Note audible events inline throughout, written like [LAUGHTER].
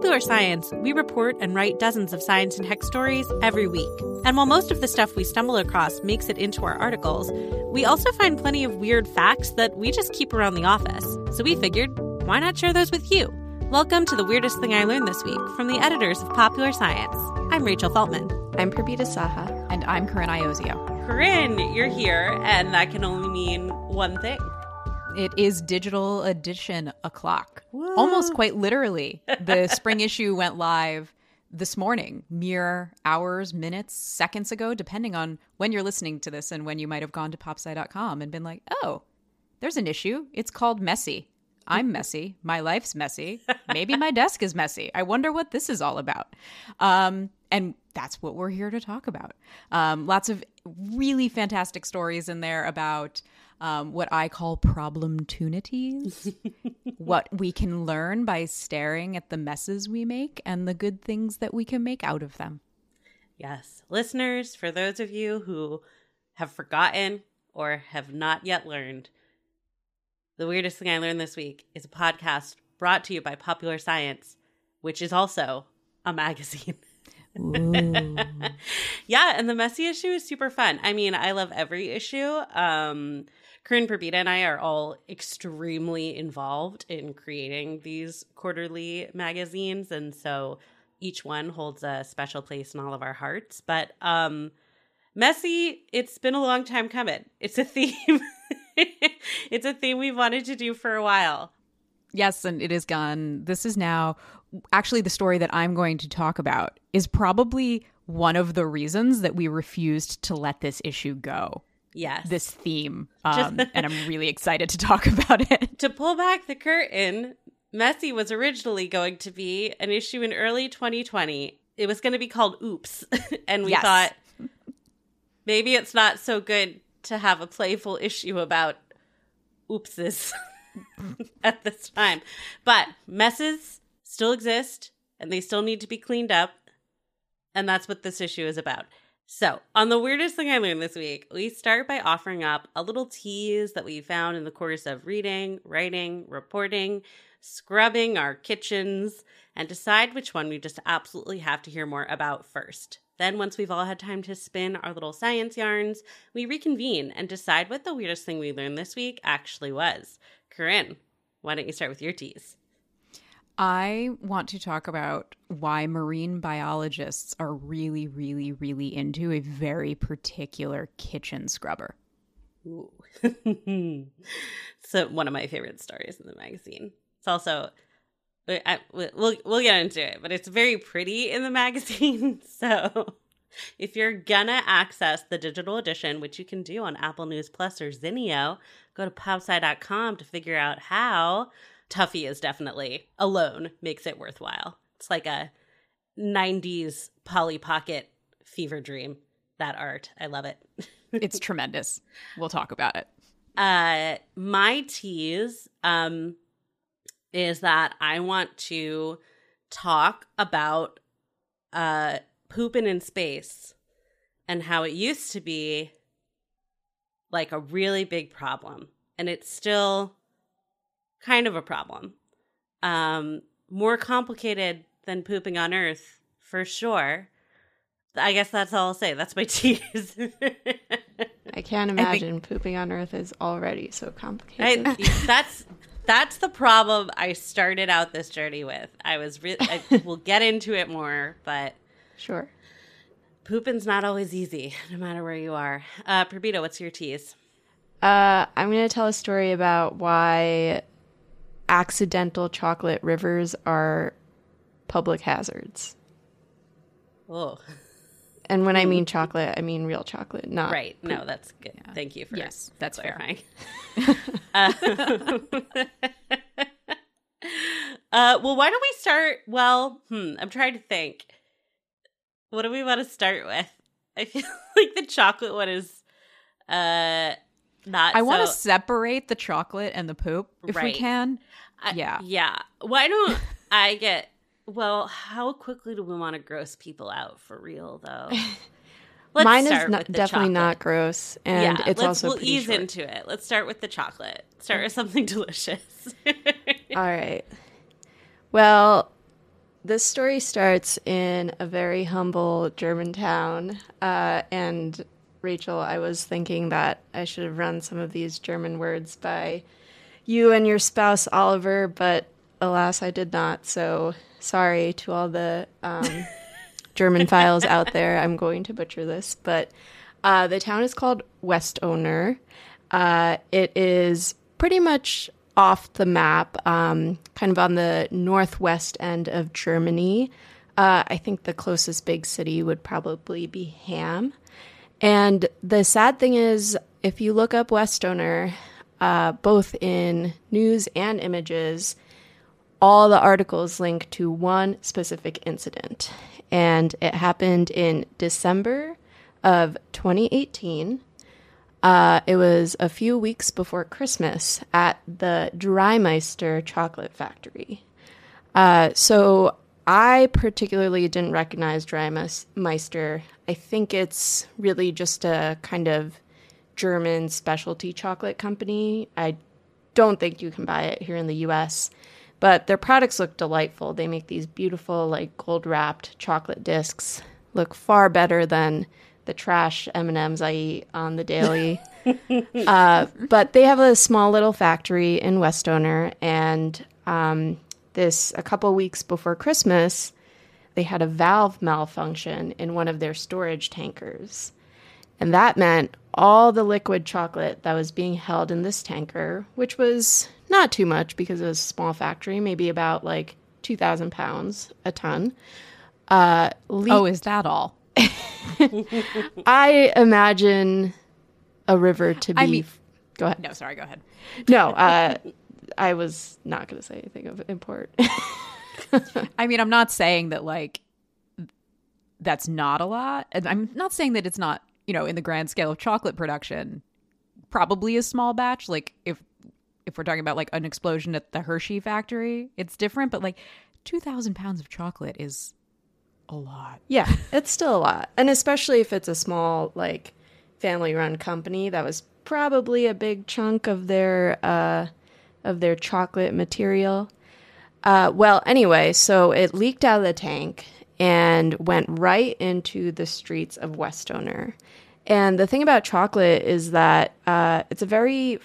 Popular Science, we report and write dozens of science and tech stories every week. And while most of the stuff we stumble across makes it into our articles, we also find plenty of weird facts that we just keep around the office. So we figured, why not share those with you? Welcome to the weirdest thing I learned this week from the editors of Popular Science. I'm Rachel Feltman. I'm Purbita Saha. And I'm Corinne Iozio. Corinne, you're here, and that can only mean one thing. It is digital edition o'clock. Whoa. Almost quite literally. The [LAUGHS] spring issue went live this morning, mere hours, minutes, seconds ago, depending on when you're listening to this and when you might have gone to popsci.com and been like, oh, there's an issue. It's called messy. I'm [LAUGHS] messy. My life's messy. Maybe my desk is messy. I wonder what this is all about. Um, and that's what we're here to talk about. Um, lots of really fantastic stories in there about um, what I call problem tunities, [LAUGHS] what we can learn by staring at the messes we make and the good things that we can make out of them. Yes. Listeners, for those of you who have forgotten or have not yet learned, the weirdest thing I learned this week is a podcast brought to you by Popular Science, which is also a magazine. [LAUGHS] [LAUGHS] yeah, and the messy issue is super fun. I mean, I love every issue. Um, Corinne Purbita and I are all extremely involved in creating these quarterly magazines. And so each one holds a special place in all of our hearts. But um, messy, it's been a long time coming. It's a theme. [LAUGHS] it's a theme we've wanted to do for a while. Yes, and it is gone. This is now actually the story that I'm going to talk about is probably one of the reasons that we refused to let this issue go yes. this theme um, [LAUGHS] and i'm really excited to talk [LAUGHS] about it. To pull back the curtain messy was originally going to be an issue in early 2020 it was going to be called oops. [LAUGHS] And we yes. thought maybe it's not so good to have a playful issue about oopses at this time. But messes still exist and they still need to be cleaned up and that's what this issue is about so, on the weirdest thing I learned this week, we start by offering up a little tease that we found in the course of reading, writing, reporting, scrubbing our kitchens, and decide which one we just absolutely have to hear more about first. Then, once we've all had time to spin our little science yarns, we reconvene and decide what the weirdest thing we learned this week actually was. Corinne, why don't you start with your tease? I want to talk about why marine biologists are really, really, really into a very particular kitchen scrubber. Ooh. [LAUGHS] so one of my favorite stories in the magazine. It's also I, we'll we'll get into it, but it's very pretty in the [LAUGHS] magazine. So if you're gonna access the digital edition, which you can do on Apple News Plus or Zinio, go to popsci.com to figure out how. Tuffy is definitely alone makes it worthwhile. It's like a 90s Polly Pocket fever dream. That art. I love it. [LAUGHS] it's tremendous. We'll talk about it. Uh my tease um is that I want to talk about uh pooping in space and how it used to be like a really big problem and it's still kind of a problem. Um, more complicated than pooping on Earth, for sure. I guess that's all I'll say. That's my [LAUGHS] tease. I can't imagine I think, pooping on Earth is already so complicated. I, [LAUGHS] that's that's the problem I started out this journey with. I was really. [LAUGHS] we'll get into it more, but sure. Pooping's not always easy, no matter where you are. Uh, what's your tease? Uh, I'm going to tell a story about why accidental chocolate rivers are public hazards. Oh. And when I mean [LAUGHS] chocolate, I mean real chocolate, not right. Poop. No, that's good. Yeah. Thank you for yes, that's clarifying. uh, [LAUGHS] [LAUGHS] uh, well, why don't we start? Well, hmm, I'm trying to think. What do we want to start with? I feel like the chocolate one is uh not. I so... want to separate the chocolate and the poop if right. we can. I, yeah, yeah. Why don't [LAUGHS] I get well, how quickly do we want to gross people out for real, though? [LAUGHS] Let's Mine is not, definitely chocolate. not gross, and yeah, it's also we'll ease short. into it. Let's start with the chocolate. Start with something [LAUGHS] delicious. All right. Well, this story starts in a very humble German town, uh, and Rachel, I was thinking that I should have run some of these German words by you and your spouse Oliver, but alas, I did not. So sorry to all the um, [LAUGHS] German files out there. I'm going to butcher this, but uh, the town is called Westoner. Uh, it is pretty much off the map, um, kind of on the northwest end of Germany. Uh, I think the closest big city would probably be Hamm. And the sad thing is, if you look up Westoner, uh, both in news and images, all the articles link to one specific incident. And it happened in December of 2018. Uh, it was a few weeks before Christmas at the Dreimeister chocolate factory. Uh, so I particularly didn't recognize Dreimeister. I think it's really just a kind of German specialty chocolate company. I don't think you can buy it here in the US. But their products look delightful. They make these beautiful, like gold wrapped chocolate discs. Look far better than the trash M and M's I eat on the daily. [LAUGHS] uh, but they have a small little factory in Westoner, and um, this a couple weeks before Christmas, they had a valve malfunction in one of their storage tankers. And that meant all the liquid chocolate that was being held in this tanker, which was not too much because it was a small factory, maybe about like 2,000 pounds a ton. Uh, le- oh, is that all? [LAUGHS] I imagine a river to be. I mean, go ahead. No, sorry, go ahead. No, uh, I was not going to say anything of import. [LAUGHS] [LAUGHS] I mean, I'm not saying that like that's not a lot. And I'm not saying that it's not, you know, in the grand scale of chocolate production, probably a small batch. Like if if we're talking about like an explosion at the Hershey factory, it's different. But like 2,000 pounds of chocolate is a lot. Yeah, it's still a lot. And especially if it's a small, like, family run company, that was probably a big chunk of their, uh, of their chocolate material. Uh, well, anyway, so it leaked out of the tank and went right into the streets of Westoner. And the thing about chocolate is that uh, it's a very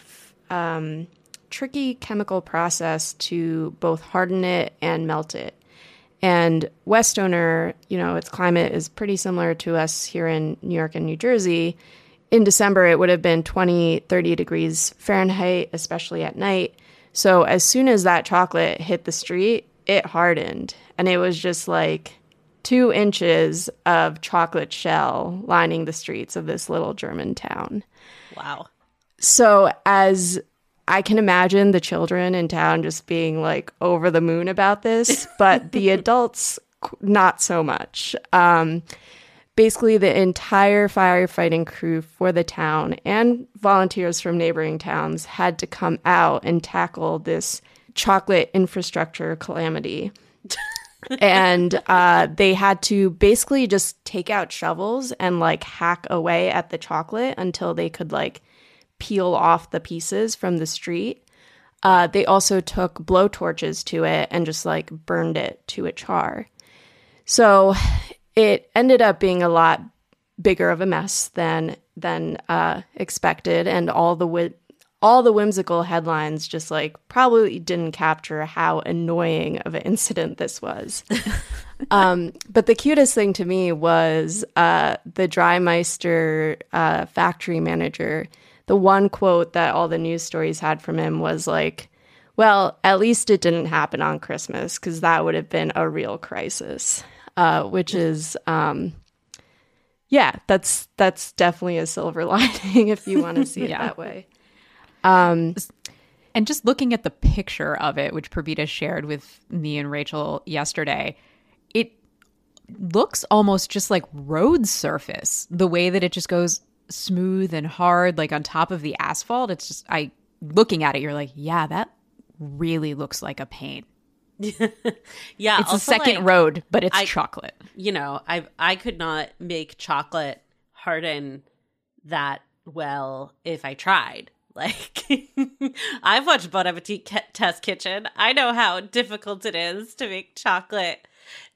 um, tricky chemical process to both harden it and melt it. And Westoner, you know, its climate is pretty similar to us here in New York and New Jersey. In December, it would have been 20, 30 degrees Fahrenheit, especially at night. So as soon as that chocolate hit the street, it hardened. And it was just like two inches of chocolate shell lining the streets of this little German town. Wow. So as I can imagine the children in town just being like over the moon about this, but the [LAUGHS] adults not so much. Um, basically, the entire firefighting crew for the town and volunteers from neighboring towns had to come out and tackle this chocolate infrastructure calamity. [LAUGHS] and uh, they had to basically just take out shovels and like hack away at the chocolate until they could like peel off the pieces from the street. Uh, they also took blow torches to it and just like burned it to a char. So it ended up being a lot bigger of a mess than than uh, expected, and all the all the whimsical headlines just like probably didn't capture how annoying of an incident this was. [LAUGHS] um, but the cutest thing to me was uh, the Dreimeister uh, factory manager. The one quote that all the news stories had from him was like, "Well, at least it didn't happen on Christmas because that would have been a real crisis." Uh, which is um, yeah, that's that's definitely a silver [LAUGHS] lining if you want to see it yeah. that way. Um, and just looking at the picture of it, which Purbita shared with me and Rachel yesterday, it looks almost just like road surface. The way that it just goes smooth and hard, like on top of the asphalt. It's just I looking at it, you're like, yeah, that really looks like a paint. [LAUGHS] yeah, it's a second like, road, but it's I, chocolate. You know, I I could not make chocolate harden that well if I tried. [LAUGHS] Like I've watched Bon Appetit Test Kitchen. I know how difficult it is to make chocolate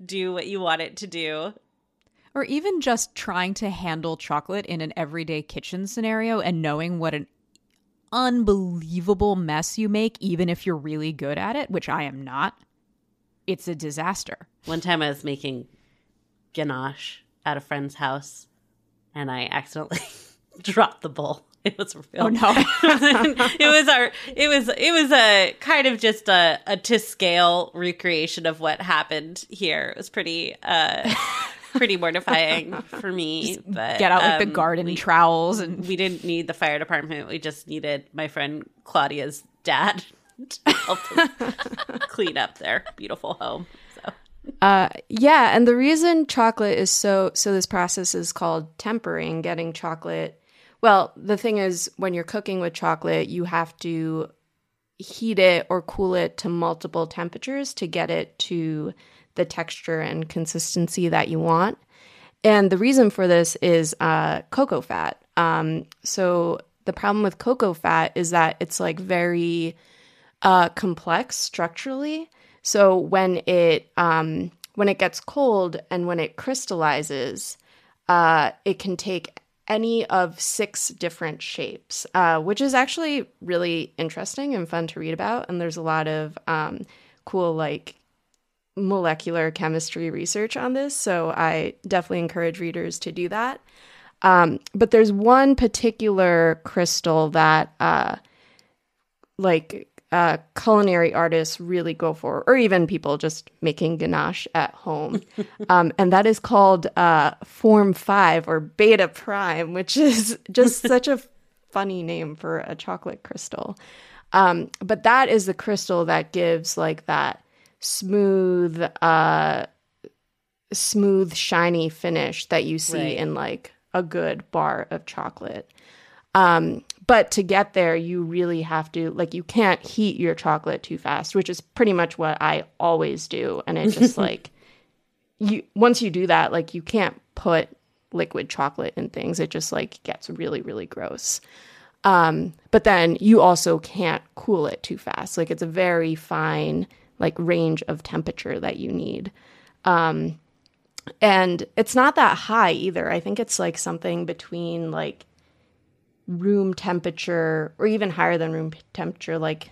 do what you want it to do. Or even just trying to handle chocolate in an everyday kitchen scenario and knowing what an unbelievable mess you make, even if you're really good at it, which I am not it's a disaster. One time I was making ganache at a friend's house and I accidentally [LAUGHS] dropped the bowl. [LAUGHS] It was real. Oh no! [LAUGHS] it was our. It was. It was a kind of just a, a to scale recreation of what happened here. It was pretty. uh pretty mortifying for me. Just but get out like um, the garden we, trowels, and we didn't need the fire department. We just needed my friend Claudia's dad [LAUGHS] to help clean up their beautiful home. So. Uh, yeah, and the reason chocolate is so so this process is called tempering, getting chocolate. Well, the thing is, when you're cooking with chocolate, you have to heat it or cool it to multiple temperatures to get it to the texture and consistency that you want. And the reason for this is uh, cocoa fat. Um, so the problem with cocoa fat is that it's like very uh, complex structurally. So when it um, when it gets cold and when it crystallizes, uh, it can take any of six different shapes, uh, which is actually really interesting and fun to read about. And there's a lot of um, cool like molecular chemistry research on this. So I definitely encourage readers to do that. Um, but there's one particular crystal that uh, like uh, culinary artists really go for, or even people just making ganache at home. [LAUGHS] um, and that is called uh, Form 5 or Beta Prime, which is just [LAUGHS] such a funny name for a chocolate crystal. Um, but that is the crystal that gives like that smooth, uh, smooth, shiny finish that you see right. in like a good bar of chocolate. Um, but to get there, you really have to, like, you can't heat your chocolate too fast, which is pretty much what I always do. And it just [LAUGHS] like, you, once you do that, like, you can't put liquid chocolate in things. It just like gets really, really gross. Um, but then you also can't cool it too fast. Like, it's a very fine, like, range of temperature that you need. Um, and it's not that high either. I think it's like something between like room temperature or even higher than room temperature like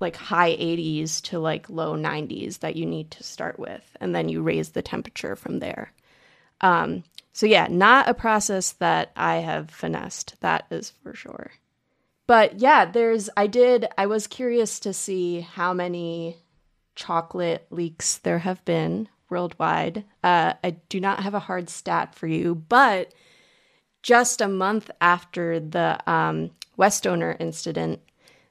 like high 80s to like low 90s that you need to start with and then you raise the temperature from there. Um, so yeah not a process that i have finessed that is for sure. But yeah there's i did i was curious to see how many chocolate leaks there have been worldwide. Uh, i do not have a hard stat for you but just a month after the um, Westoner incident,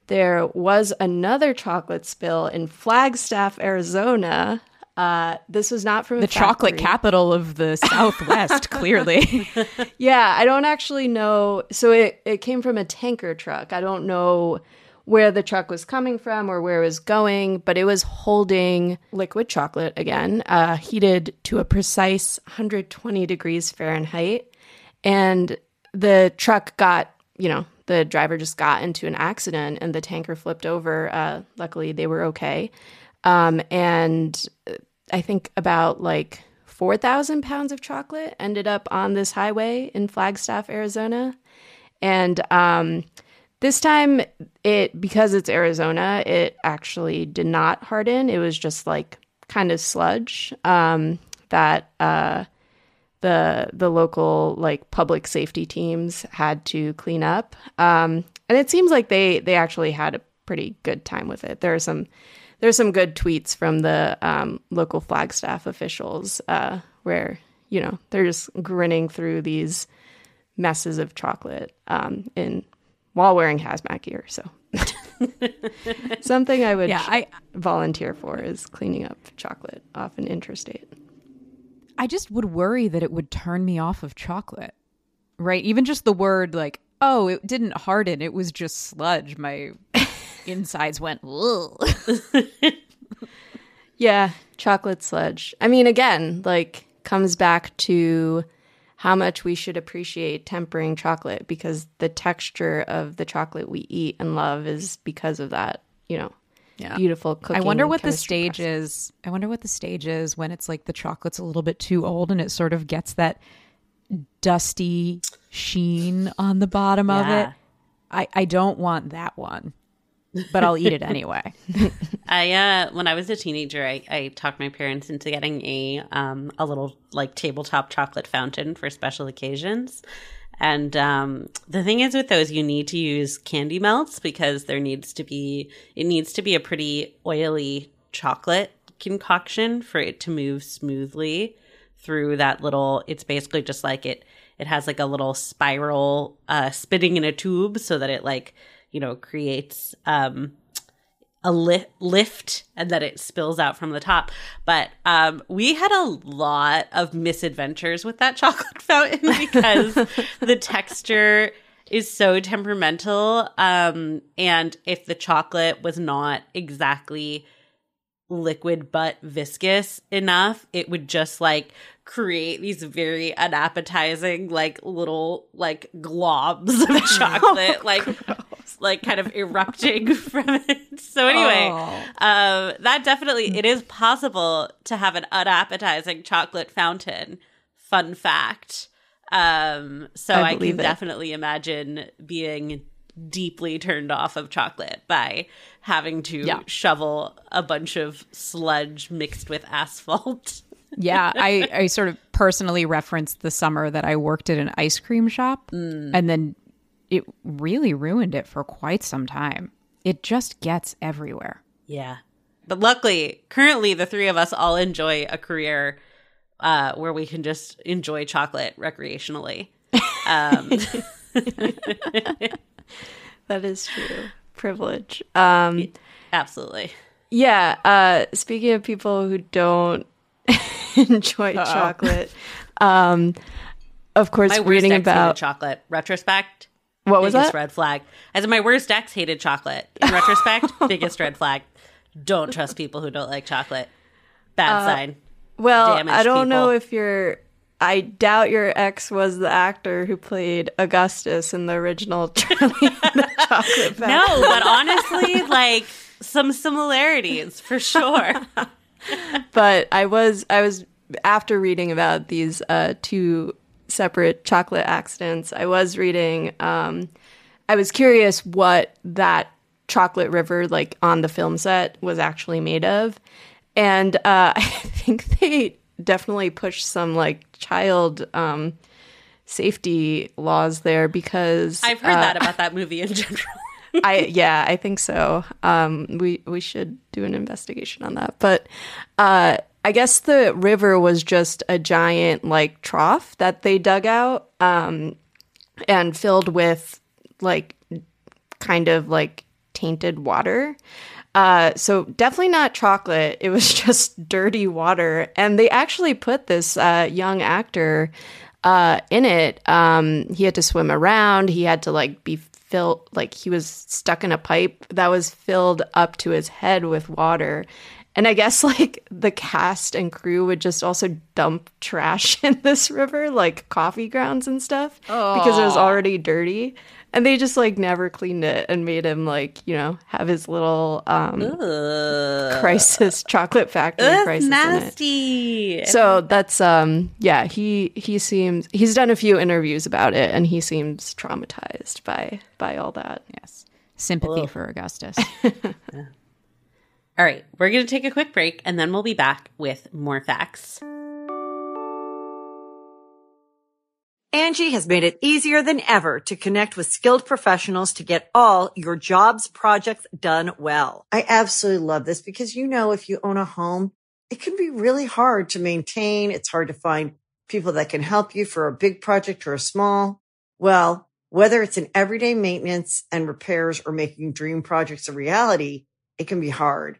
there was another chocolate spill in Flagstaff, Arizona. Uh, this was not from the chocolate capital of the Southwest, [LAUGHS] clearly. [LAUGHS] yeah, I don't actually know. So it, it came from a tanker truck. I don't know where the truck was coming from or where it was going, but it was holding liquid chocolate again, uh, heated to a precise 120 degrees Fahrenheit and the truck got, you know, the driver just got into an accident and the tanker flipped over. Uh, luckily, they were okay. Um, and I think about like 4,000 pounds of chocolate ended up on this highway in Flagstaff, Arizona. And um, this time, it because it's Arizona, it actually did not harden. It was just like kind of sludge um, that uh, the the local like public safety teams had to clean up. Um, and it seems like they they actually had a pretty good time with it. There are some there's some good tweets from the um, local Flagstaff officials uh, where you know they're just grinning through these messes of chocolate um, in while wearing hazmat gear. So [LAUGHS] something I would yeah, I volunteer for is cleaning up chocolate off an interstate. I just would worry that it would turn me off of chocolate. Right? Even just the word like, oh, it didn't harden, it was just sludge. My [LAUGHS] insides went, [LAUGHS] yeah, chocolate sludge. I mean, again, like comes back to how much we should appreciate tempering chocolate because the texture of the chocolate we eat and love is because of that, you know. Yeah. Beautiful cooking. I wonder what the stage process. is. I wonder what the stage is when it's like the chocolate's a little bit too old and it sort of gets that dusty sheen on the bottom yeah. of it. I, I don't want that one but I'll eat it [LAUGHS] anyway. I uh when I was a teenager, I, I talked my parents into getting a um a little like tabletop chocolate fountain for special occasions. And um, the thing is with those, you need to use candy melts because there needs to be it needs to be a pretty oily chocolate concoction for it to move smoothly through that little. It's basically just like it. It has like a little spiral uh, spinning in a tube so that it like you know, creates um, a li- lift and that it spills out from the top. But um, we had a lot of misadventures with that [LAUGHS] chocolate fountain [LAUGHS] because the texture is so temperamental. Um, and if the chocolate was not exactly liquid but viscous enough, it would just like create these very unappetizing like little like globs of [LAUGHS] chocolate oh, like like kind of erupting [LAUGHS] from it so anyway oh. um that definitely it is possible to have an unappetizing chocolate fountain fun fact um so i, I can it. definitely imagine being deeply turned off of chocolate by having to yeah. shovel a bunch of sludge mixed with asphalt [LAUGHS] yeah, I, I sort of personally referenced the summer that I worked at an ice cream shop, mm. and then it really ruined it for quite some time. It just gets everywhere. Yeah. But luckily, currently, the three of us all enjoy a career uh, where we can just enjoy chocolate recreationally. Um. [LAUGHS] that is true. Privilege. Um, Absolutely. Yeah. Uh, speaking of people who don't [LAUGHS] enjoy Uh-oh. chocolate. Um, of course, my reading about chocolate retrospect. What was biggest that? Red flag. As in my worst ex hated chocolate. In [LAUGHS] retrospect, biggest red flag. Don't trust people who don't like chocolate. Bad uh, sign. Well, Damaged I don't people. know if you're. I doubt your ex was the actor who played Augustus in the original [LAUGHS] Charlie the Chocolate [LAUGHS] Factory. No, but honestly, like some similarities for sure. but I was I was after reading about these uh, two separate chocolate accidents. I was reading. Um, I was curious what that chocolate river, like on the film set, was actually made of, and uh, [LAUGHS] I think they definitely pushed some like child. Um, safety laws there because I've heard uh, that about that [LAUGHS] movie in general. I yeah, I think so. Um, we we should do an investigation on that. But uh, I guess the river was just a giant like trough that they dug out um, and filled with like kind of like tainted water. Uh, so definitely not chocolate. It was [LAUGHS] just dirty water, and they actually put this uh, young actor uh, in it. Um, he had to swim around. He had to like be filled like he was stuck in a pipe that was filled up to his head with water. And I guess [LAUGHS] like the cast and crew would just also dump trash [LAUGHS] in this river, like coffee grounds and stuff, Aww. because it was already dirty. and they just like never cleaned it and made him like you know have his little um crisis [LAUGHS] chocolate factory Ugh, crisis nasty. so that's um yeah he he seems he's done a few interviews about it and he seems traumatized by by all that yes sympathy Ugh. for augustus all right we're gonna take a quick break and then we'll be back with more facts Angi has made it easier than ever to connect with skilled professionals to get all your jobs projects done well. I absolutely love this because, you know, if you own a home, it can be really hard to maintain. It's hard to find people that can help you for a big project or a small. Well, whether it's in everyday maintenance and repairs or making dream projects a reality, it can be hard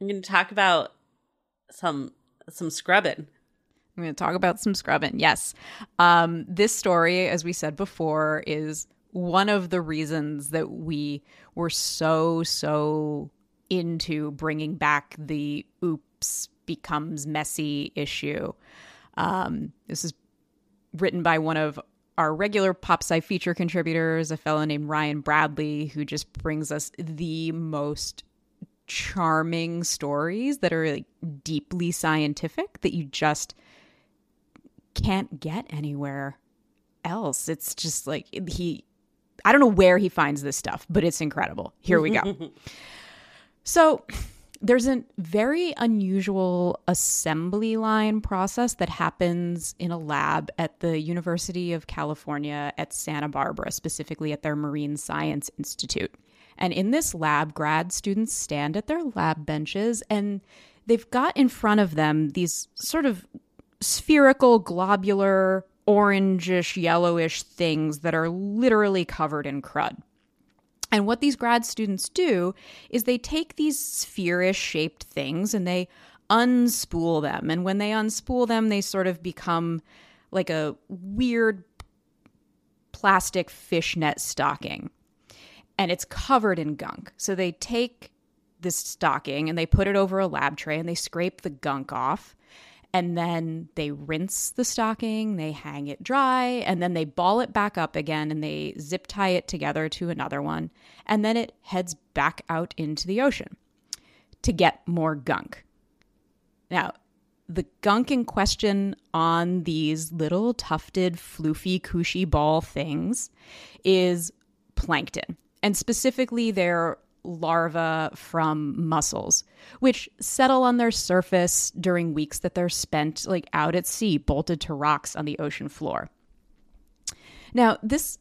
I'm gonna talk about some some scrubbing. I'm going to talk about some scrubbing. Yes. Um, this story, as we said before, is one of the reasons that we were so, so into bringing back the oops becomes messy issue. Um, this is written by one of our regular PopSci feature contributors, a fellow named Ryan Bradley, who just brings us the most charming stories that are like deeply scientific that you just can't get anywhere else. It's just like he I don't know where he finds this stuff, but it's incredible. Here we go. [LAUGHS] so, there's a very unusual assembly line process that happens in a lab at the University of California at Santa Barbara, specifically at their Marine Science Institute. And in this lab, grad students stand at their lab benches and they've got in front of them these sort of spherical, globular, orangish, yellowish things that are literally covered in crud. And what these grad students do is they take these spherish shaped things and they unspool them. And when they unspool them, they sort of become like a weird plastic fishnet stocking. And it's covered in gunk. So they take this stocking and they put it over a lab tray and they scrape the gunk off and then they rinse the stocking, they hang it dry, and then they ball it back up again and they zip tie it together to another one, and then it heads back out into the ocean to get more gunk. Now, the gunk in question on these little tufted, floofy, cushy ball things is plankton. And specifically, they're larvae from mussels, which settle on their surface during weeks that they're spent like out at sea, bolted to rocks on the ocean floor. Now, this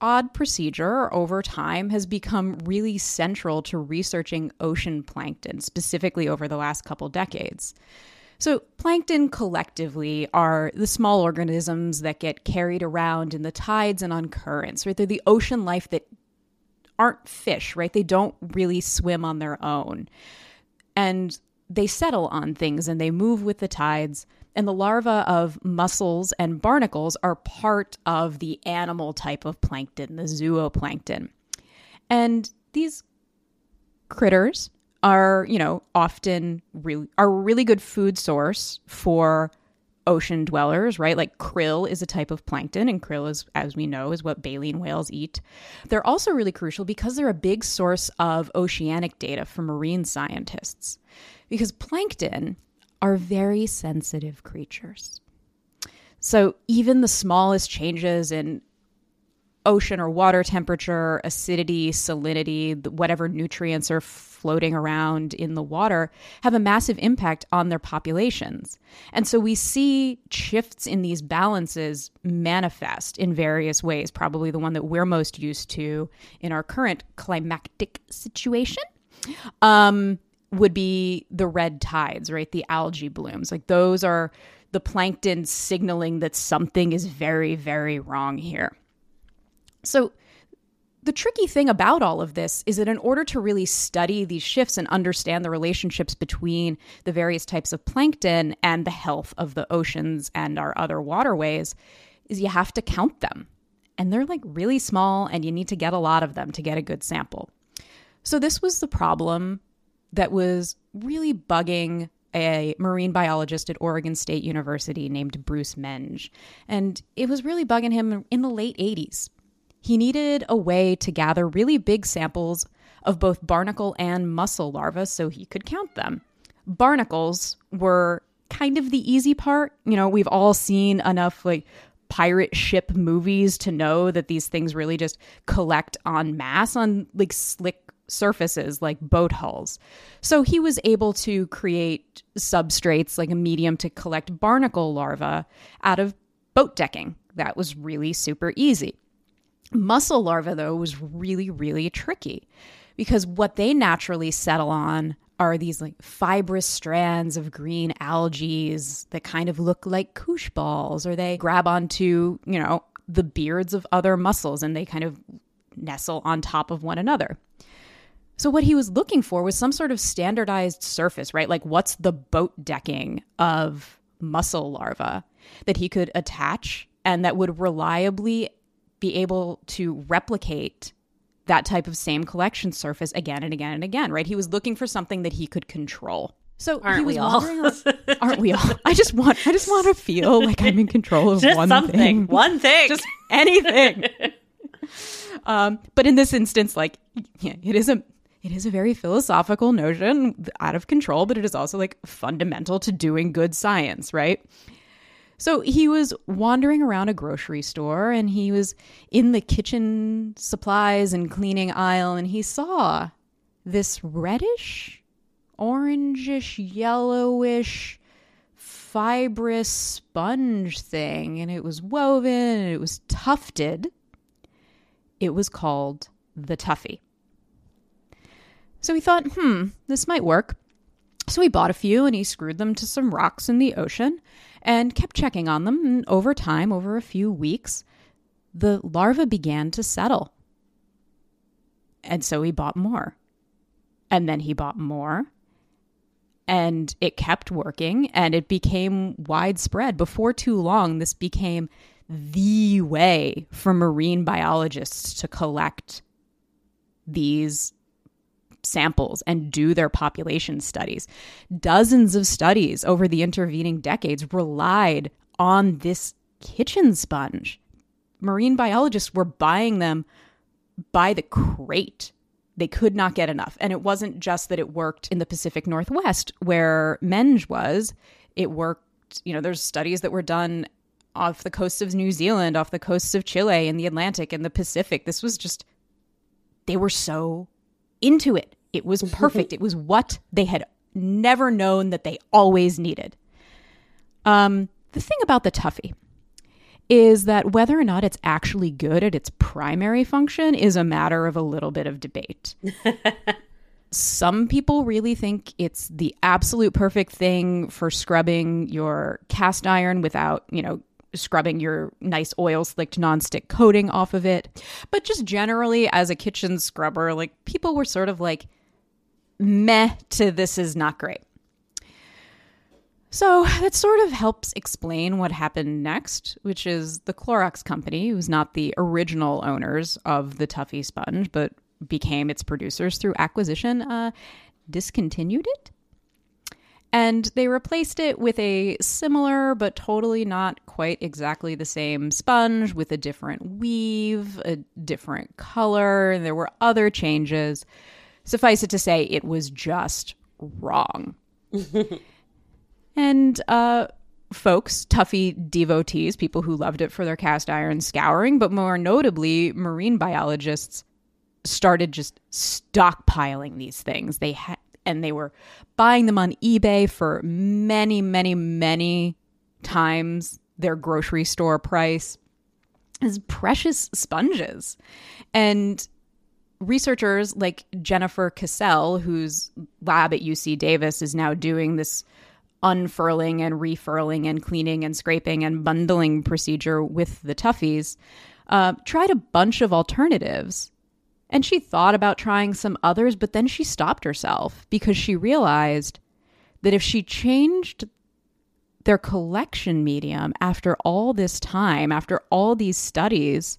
odd procedure over time has become really central to researching ocean plankton, specifically over the last couple decades. So, plankton collectively are the small organisms that get carried around in the tides and on currents, right? They're the ocean life that aren't fish, right? They don't really swim on their own. And they settle on things and they move with the tides. And the larvae of mussels and barnacles are part of the animal type of plankton, the zooplankton. And these critters are, you know, often really are a really good food source for ocean dwellers, right? Like krill is a type of plankton, and krill is, as we know, is what baleen whales eat. They're also really crucial because they're a big source of oceanic data for marine scientists. Because plankton are very sensitive creatures. So even the smallest changes in ocean or water temperature, acidity, salinity, whatever nutrients are floating around in the water have a massive impact on their populations. And so we see shifts in these balances manifest in various ways. Probably the one that we're most used to in our current climatic situation. Um, would be the red tides, right? The algae blooms. Like those are the plankton signaling that something is very, very wrong here. So, the tricky thing about all of this is that in order to really study these shifts and understand the relationships between the various types of plankton and the health of the oceans and our other waterways, is you have to count them. And they're like really small, and you need to get a lot of them to get a good sample. So, this was the problem that was really bugging a marine biologist at Oregon State University named Bruce Menge. And it was really bugging him in the late 80s. He needed a way to gather really big samples of both barnacle and mussel larvae so he could count them. Barnacles were kind of the easy part. You know, we've all seen enough like pirate ship movies to know that these things really just collect en masse on like slick surfaces like boat hulls. So he was able to create substrates like a medium to collect barnacle larvae out of boat decking. That was really super easy. Mussel larvae, though, was really, really tricky because what they naturally settle on are these like fibrous strands of green algae that kind of look like koosh balls, or they grab onto, you know, the beards of other mussels and they kind of nestle on top of one another. So, what he was looking for was some sort of standardized surface, right? Like, what's the boat decking of mussel larva that he could attach and that would reliably be able to replicate that type of same collection surface again and again and again, right? He was looking for something that he could control. So aren't he was we all? [LAUGHS] aren't we all? I just want I just want to feel like I'm in control of just one something, thing. one thing, just anything. [LAUGHS] um, but in this instance, like yeah, it is a it is a very philosophical notion, out of control, but it is also like fundamental to doing good science, right? So he was wandering around a grocery store and he was in the kitchen supplies and cleaning aisle and he saw this reddish, orangish, yellowish, fibrous sponge thing. And it was woven and it was tufted. It was called the Tuffy. So he thought, hmm, this might work. So he bought a few and he screwed them to some rocks in the ocean and kept checking on them. And over time, over a few weeks, the larva began to settle. And so he bought more. And then he bought more. And it kept working and it became widespread. Before too long, this became the way for marine biologists to collect these samples and do their population studies. Dozens of studies over the intervening decades relied on this kitchen sponge. Marine biologists were buying them by the crate. They could not get enough. And it wasn't just that it worked in the Pacific Northwest where Menge was, it worked, you know, there's studies that were done off the coasts of New Zealand, off the coasts of Chile, in the Atlantic and the Pacific. This was just, they were so into it. It was [LAUGHS] perfect. it was what they had never known that they always needed. Um, the thing about the Tuffy is that whether or not it's actually good at its primary function is a matter of a little bit of debate. [LAUGHS] Some people really think it's the absolute perfect thing for scrubbing your cast iron without, you know, scrubbing your nice oil slicked nonstick coating off of it. But just generally, as a kitchen scrubber, like people were sort of like meh to this is not great. So that sort of helps explain what happened next, which is the Clorox company, who's not the original owners of the Tuffy sponge, but became its producers through acquisition, uh, discontinued it and they replaced it with a similar but totally not quite exactly the same sponge with a different weave, a different color, and there were other changes. Suffice it to say, it was just wrong. [LAUGHS] and uh, folks, Tuffy devotees, people who loved it for their cast iron scouring, but more notably, marine biologists started just stockpiling these things. They had and they were buying them on eBay for many, many, many times their grocery store price as precious sponges. And researchers like Jennifer Cassell, whose lab at UC Davis is now doing this unfurling and refurling and cleaning and scraping and bundling procedure with the Tuffies, uh, tried a bunch of alternatives. And she thought about trying some others, but then she stopped herself because she realized that if she changed their collection medium after all this time, after all these studies,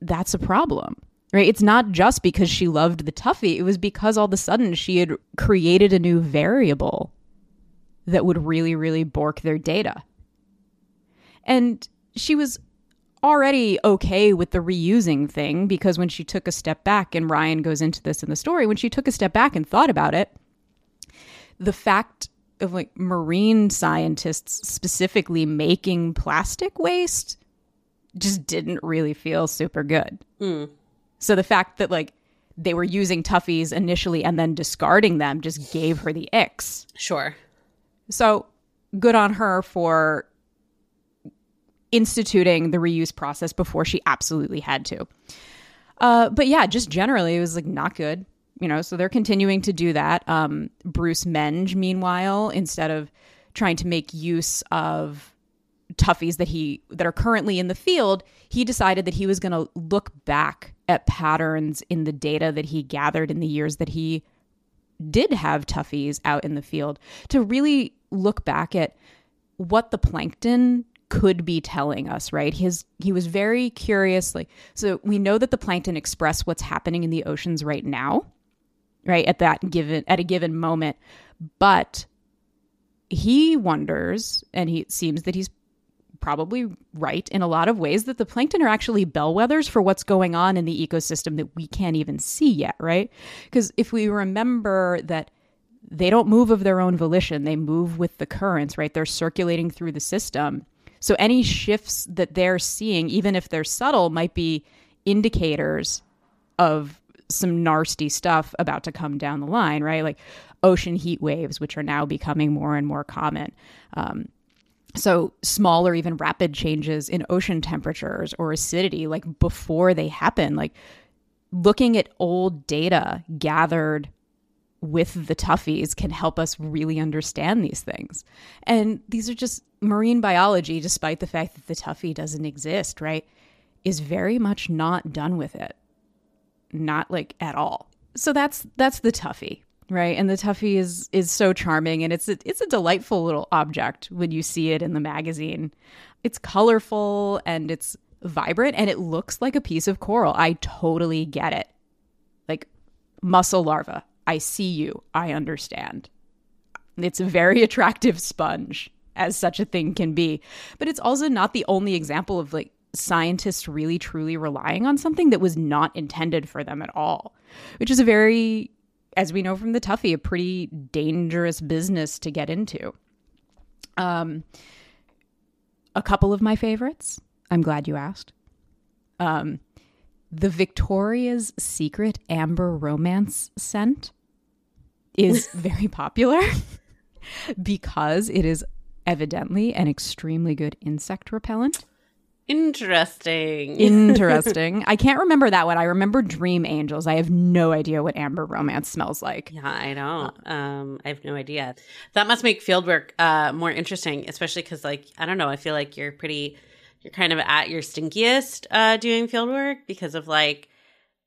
that's a problem. Right? It's not just because she loved the Tuffy, it was because all of a sudden she had created a new variable that would really, really bork their data. And she was already okay with the reusing thing because when she took a step back, and Ryan goes into this in the story, when she took a step back and thought about it, the fact of like marine scientists specifically making plastic waste just didn't really feel super good. Mm. So the fact that like they were using Tuffies initially and then discarding them just gave her the icks. Sure. So good on her for instituting the reuse process before she absolutely had to. Uh, but yeah, just generally, it was like not good. You know, so they're continuing to do that. Um, Bruce Menge, meanwhile, instead of trying to make use of Tuffies that he that are currently in the field, he decided that he was going to look back at patterns in the data that he gathered in the years that he did have Tuffies out in the field to really look back at what the plankton could be telling us, right? His he was very curious like so we know that the plankton express what's happening in the oceans right now, right? At that given at a given moment, but he wonders and he seems that he's probably right in a lot of ways that the plankton are actually bellwethers for what's going on in the ecosystem that we can't even see yet, right? Because if we remember that they don't move of their own volition, they move with the currents, right? They're circulating through the system. So any shifts that they're seeing, even if they're subtle, might be indicators of some nasty stuff about to come down the line, right? Like ocean heat waves, which are now becoming more and more common. Um, so small or even rapid changes in ocean temperatures or acidity like before they happen like looking at old data gathered with the tuffies can help us really understand these things. And these are just marine biology despite the fact that the tuffy doesn't exist right is very much not done with it. Not like at all. So that's that's the tuffy right? And the tuffy is is so charming and it's a, it's a delightful little object when you see it in the magazine. It's colorful and it's vibrant and it looks like a piece of coral. I totally get it. Like mussel larva i see you i understand it's a very [LAUGHS] attractive sponge as such a thing can be but it's also not the only example of like scientists really truly relying on something that was not intended for them at all which is a very as we know from the Tuffy, a pretty dangerous business to get into. Um, a couple of my favorites. I'm glad you asked. Um, the Victoria's Secret Amber Romance scent is [LAUGHS] very popular [LAUGHS] because it is evidently an extremely good insect repellent. Interesting. [LAUGHS] Interesting. I can't remember that one. I remember Dream Angels. I have no idea what Amber Romance smells like. Yeah, I don't. Um, I have no idea. That must make fieldwork uh, more interesting, especially because, like, I don't know. I feel like you're pretty, you're kind of at your stinkiest uh, doing fieldwork because of like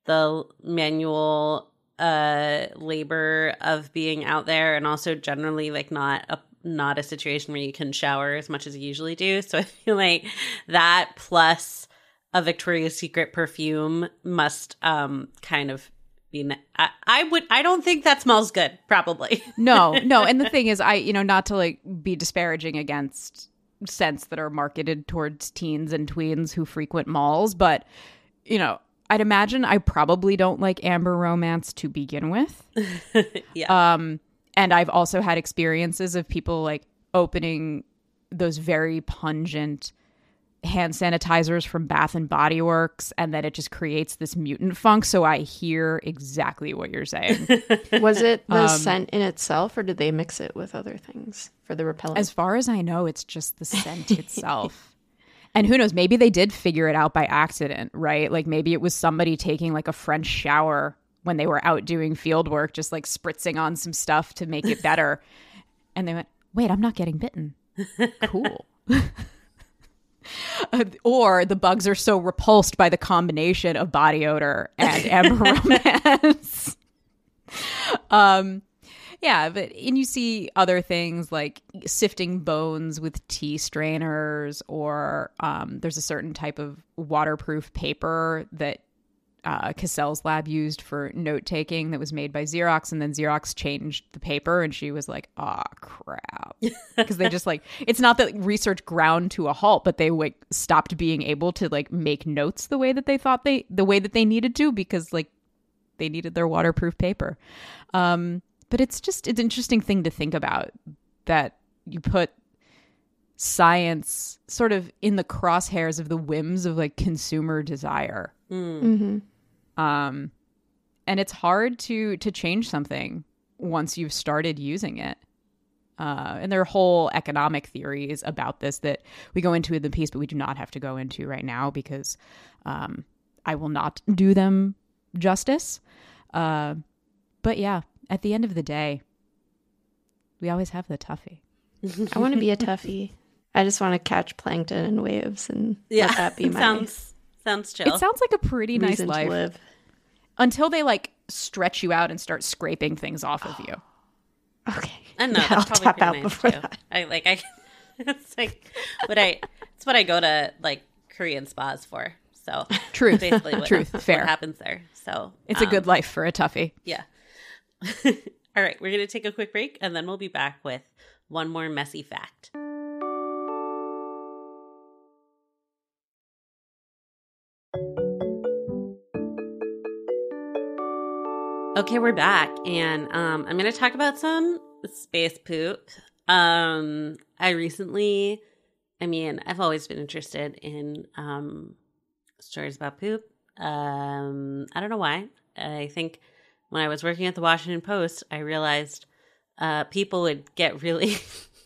the manual uh labor of being out there and also generally like not a not a situation where you can shower as much as you usually do. So I feel like that plus a Victoria's Secret perfume must um kind of be I, I would I don't think that smells good probably. no, no, [LAUGHS] and the thing is I you know not to like be disparaging against scents that are marketed towards teens and tweens who frequent malls, but you know, I'd imagine I probably don't like amber romance to begin with. [LAUGHS] yeah. Um and I've also had experiences of people like opening those very pungent hand sanitizers from Bath and Body Works and then it just creates this mutant funk so I hear exactly what you're saying. [LAUGHS] Was it the um, scent in itself or did they mix it with other things for the repellent? As far as I know it's just the scent itself. [LAUGHS] And who knows, maybe they did figure it out by accident, right? Like maybe it was somebody taking like a French shower when they were out doing field work just like spritzing on some stuff to make it better. [LAUGHS] and they went, "Wait, I'm not getting bitten." Cool. [LAUGHS] or the bugs are so repulsed by the combination of body odor and [LAUGHS] amber romance. um, yeah, but and you see other things like sifting bones with tea strainers, or um, there's a certain type of waterproof paper that uh, Cassell's lab used for note taking that was made by Xerox, and then Xerox changed the paper, and she was like, "Ah, oh, crap," [LAUGHS] because they just like it's not that research ground to a halt, but they like stopped being able to like make notes the way that they thought they the way that they needed to because like they needed their waterproof paper. Um, but it's just it's an interesting thing to think about that you put science sort of in the crosshairs of the whims of like consumer desire. Mm. Mm-hmm. Um, and it's hard to to change something once you've started using it. Uh, and there are whole economic theories about this that we go into in the piece, but we do not have to go into right now because um, I will not do them justice. Uh, but yeah, at the end of the day, we always have the Tuffy. I want to be a Tuffy. I just want to catch plankton and waves and yeah, let that be [LAUGHS] my sounds sounds chill. It sounds like a pretty nice life until they like stretch you out and start scraping things off of you. [GASPS] Okay. I know yeah, that's I'll tap out nice before too. that. I like I. [LAUGHS] it's like what I. It's what I go to like Korean spas for. So [LAUGHS] truth, basically, what, [LAUGHS] truth, fair happens there. So it's um, a good um, life for a Tuffy. Yeah. All right, we're gonna take a quick break, and then we'll be back with one more messy fact. Okay, we're back, and um, I'm going to talk about some space poop. Um, I recently, I mean, I've always been interested in um, stories about poop. Um, I don't know why. I think when I was working at the Washington Post, I realized uh, people would get really [LAUGHS]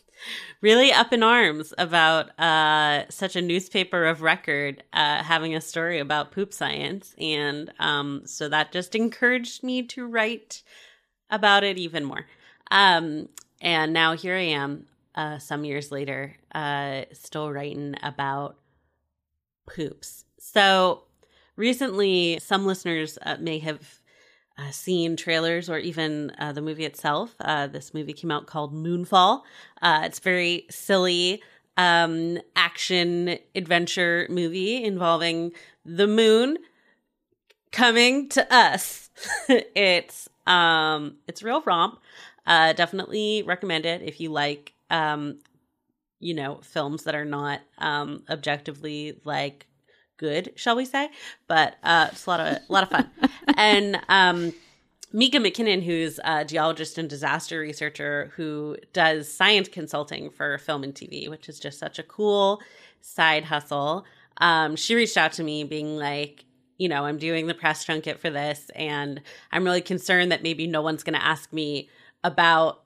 really up in arms about uh, such a newspaper of record uh, having a story about poop science. And um, so that just encouraged me to write about it even more. Um, and now here I am, uh, some years later, uh, still writing about poops. So recently, some listeners uh, may have uh, seen trailers or even uh, the movie itself. Uh, this movie came out called Moonfall. Uh, it's very silly um, action adventure movie involving the moon coming to us. [LAUGHS] it's um, it's real romp. Uh, definitely recommend it if you like um, you know films that are not um, objectively like good, shall we say? But uh, it's a lot of a lot of fun. [LAUGHS] and um, Mika McKinnon, who's a geologist and disaster researcher who does science consulting for film and TV, which is just such a cool side hustle. Um, she reached out to me, being like, you know, I'm doing the press junket for this, and I'm really concerned that maybe no one's going to ask me about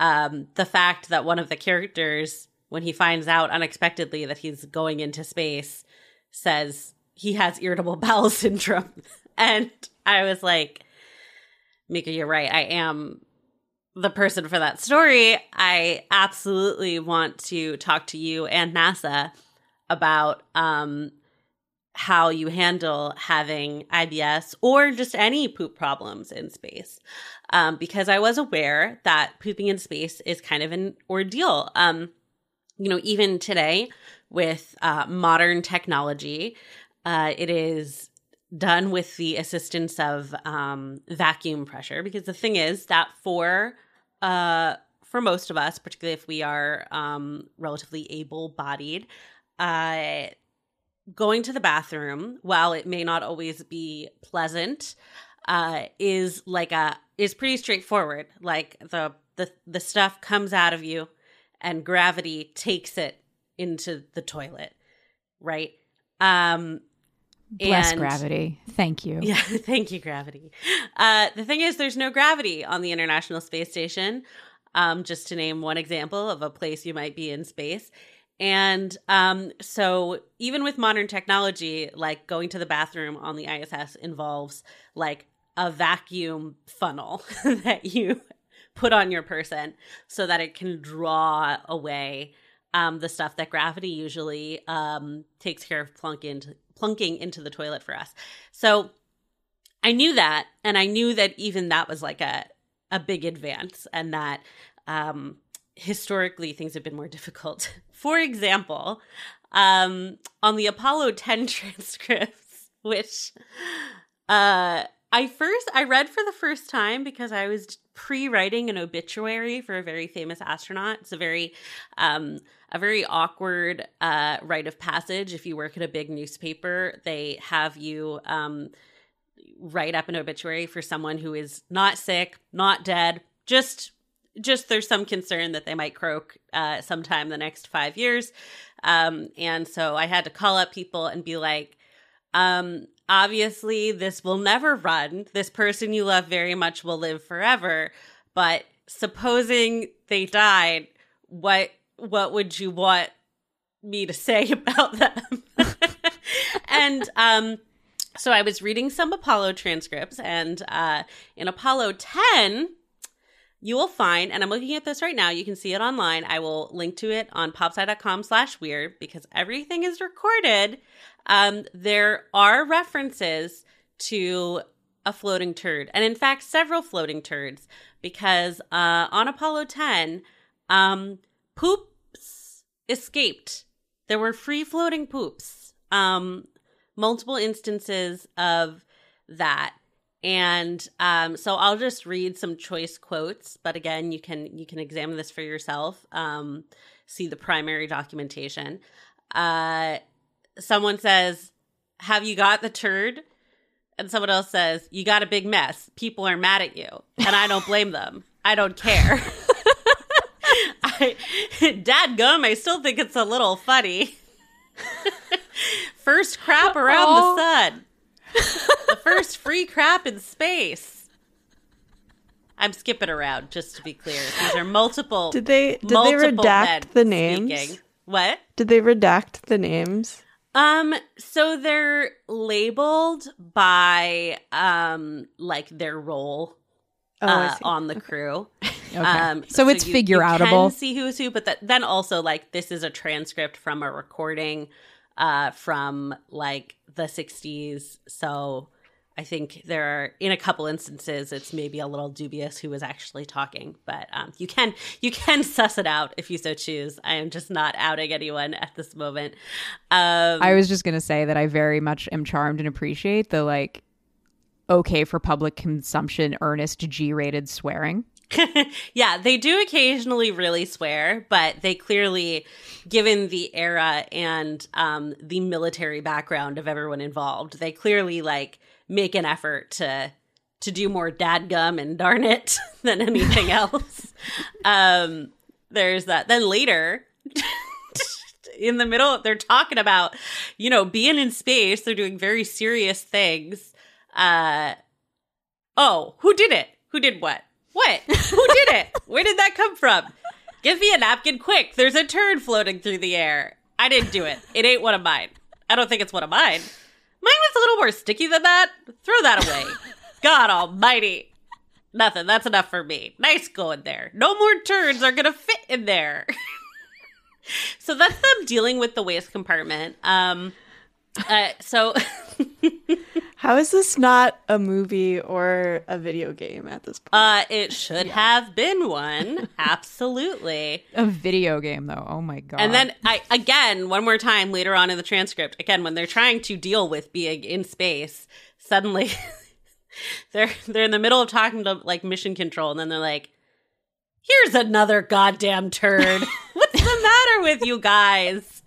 um, the fact that one of the characters, when he finds out unexpectedly that he's going into space, says he has irritable [LAUGHS] bowel syndrome. and I was like, Mika, you're right. I am the person for that story. I absolutely want to talk to you and NASA about um, how you handle having IBS or just any poop problems in space. Um, because I was aware that pooping in space is kind of an ordeal. Um, you know, even today, with uh, modern technology. Uh, it is done with the assistance of um, vacuum pressure because the thing is that for uh, for most of us, particularly if we are um, relatively able-bodied, uh, going to the bathroom, while it may not always be pleasant, uh, is like a is pretty straightforward. Like the the the stuff comes out of you and gravity takes it into the toilet, right? Um, Bless and, gravity. Thank you. Yeah, [LAUGHS] thank you, gravity. Uh, the thing is, there's no gravity on the International Space Station. Um, just to name one example of a place you might be in space. And um, so, even with modern technology, like going to the bathroom on the ISS involves like a vacuum funnel [LAUGHS] that you put on your person so that it can draw away um, the stuff that gravity usually um, takes care of plunk into, plunking into the toilet for us. So I knew that, and I knew that even that was like a a big advance, and that um, historically things have been more [LAUGHS] difficult. For example, um, on the Apollo 10 [LAUGHS] transcripts, which uh, I first I read for the first time because I was pre-writing an obituary for a very famous astronaut. It's a very um, a very awkward uh, rite of passage. If you work at a big newspaper, they have you um, write up an obituary for someone who is not sick, not dead, just just there's some concern that they might croak uh, sometime the next five years. Um, and so I had to call up people and be like, um, obviously, this will never run. This person you love very much will live forever. But supposing they died, what what would you want me to say [LAUGHS] about them? [LAUGHS] and um, so I was reading some Apollo transcripts, and uh, in Apollo 10, you will find, and I'm looking at this right now, you can see it online. I will link to it on popsci.com slash weird because everything is recorded. Um, there are references to a floating turd, and in fact, several floating turds, because uh, on Apollo 10, um, poops escaped. There were free floating poops. Um, multiple instances of that and um, so I'll just read some choice quotes, but again, you can you can examine this for yourself. Um, see the primary documentation. Uh, someone says, "Have you got the turd?" And someone else says, "You got a big mess. People are mad at you, and I don't blame them. I don't care." [LAUGHS] I, Dad gum, I still think it's a little funny. [LAUGHS] First crap around the sun the first free crap in space. I'm skipping around just to be clear. These are multiple. Did they did they redact the names? Speaking. What? Did they redact the names? Um so they're labeled by um like their role oh, uh, on the crew. okay. Um so, so it's you, figure outable. You can see who's who, but that, then also like this is a transcript from a recording uh from like the 60s. So I think there are in a couple instances it's maybe a little dubious who was actually talking, but um, you can you can suss it out if you so choose. I am just not outing anyone at this moment. Um, I was just gonna say that I very much am charmed and appreciate the like okay for public consumption earnest G-rated swearing. [LAUGHS] yeah, they do occasionally really swear, but they clearly, given the era and um, the military background of everyone involved, they clearly like make an effort to to do more dadgum and darn it [LAUGHS] than anything else. um, there's that. Then later. [LAUGHS] in the middle they're talking about you know being in space they're doing very serious things uh oh who did it who did what what? Who did it? [LAUGHS] Where did that come from? Give me a napkin quick. There's a turd floating through the air. I didn't do it. It ain't one of mine. I don't think it's one of mine. Mine was a little more sticky than that. Throw that away. [LAUGHS] God almighty. Nothing. That's enough for me. Nice going there. No more turds are going to fit in there. [LAUGHS] so that's them dealing with the waste compartment. Um, uh, so How is this not a movie or a video game at this point? Uh, it should yeah. have been one. [LAUGHS] Absolutely. A video game though. Oh my god. And then I again, one more time later on in the transcript, again when they're trying to deal with being in space, suddenly [LAUGHS] they're they're in the middle of talking to like mission control and then they're like Here's another goddamn turd. [LAUGHS] What's the matter with you guys?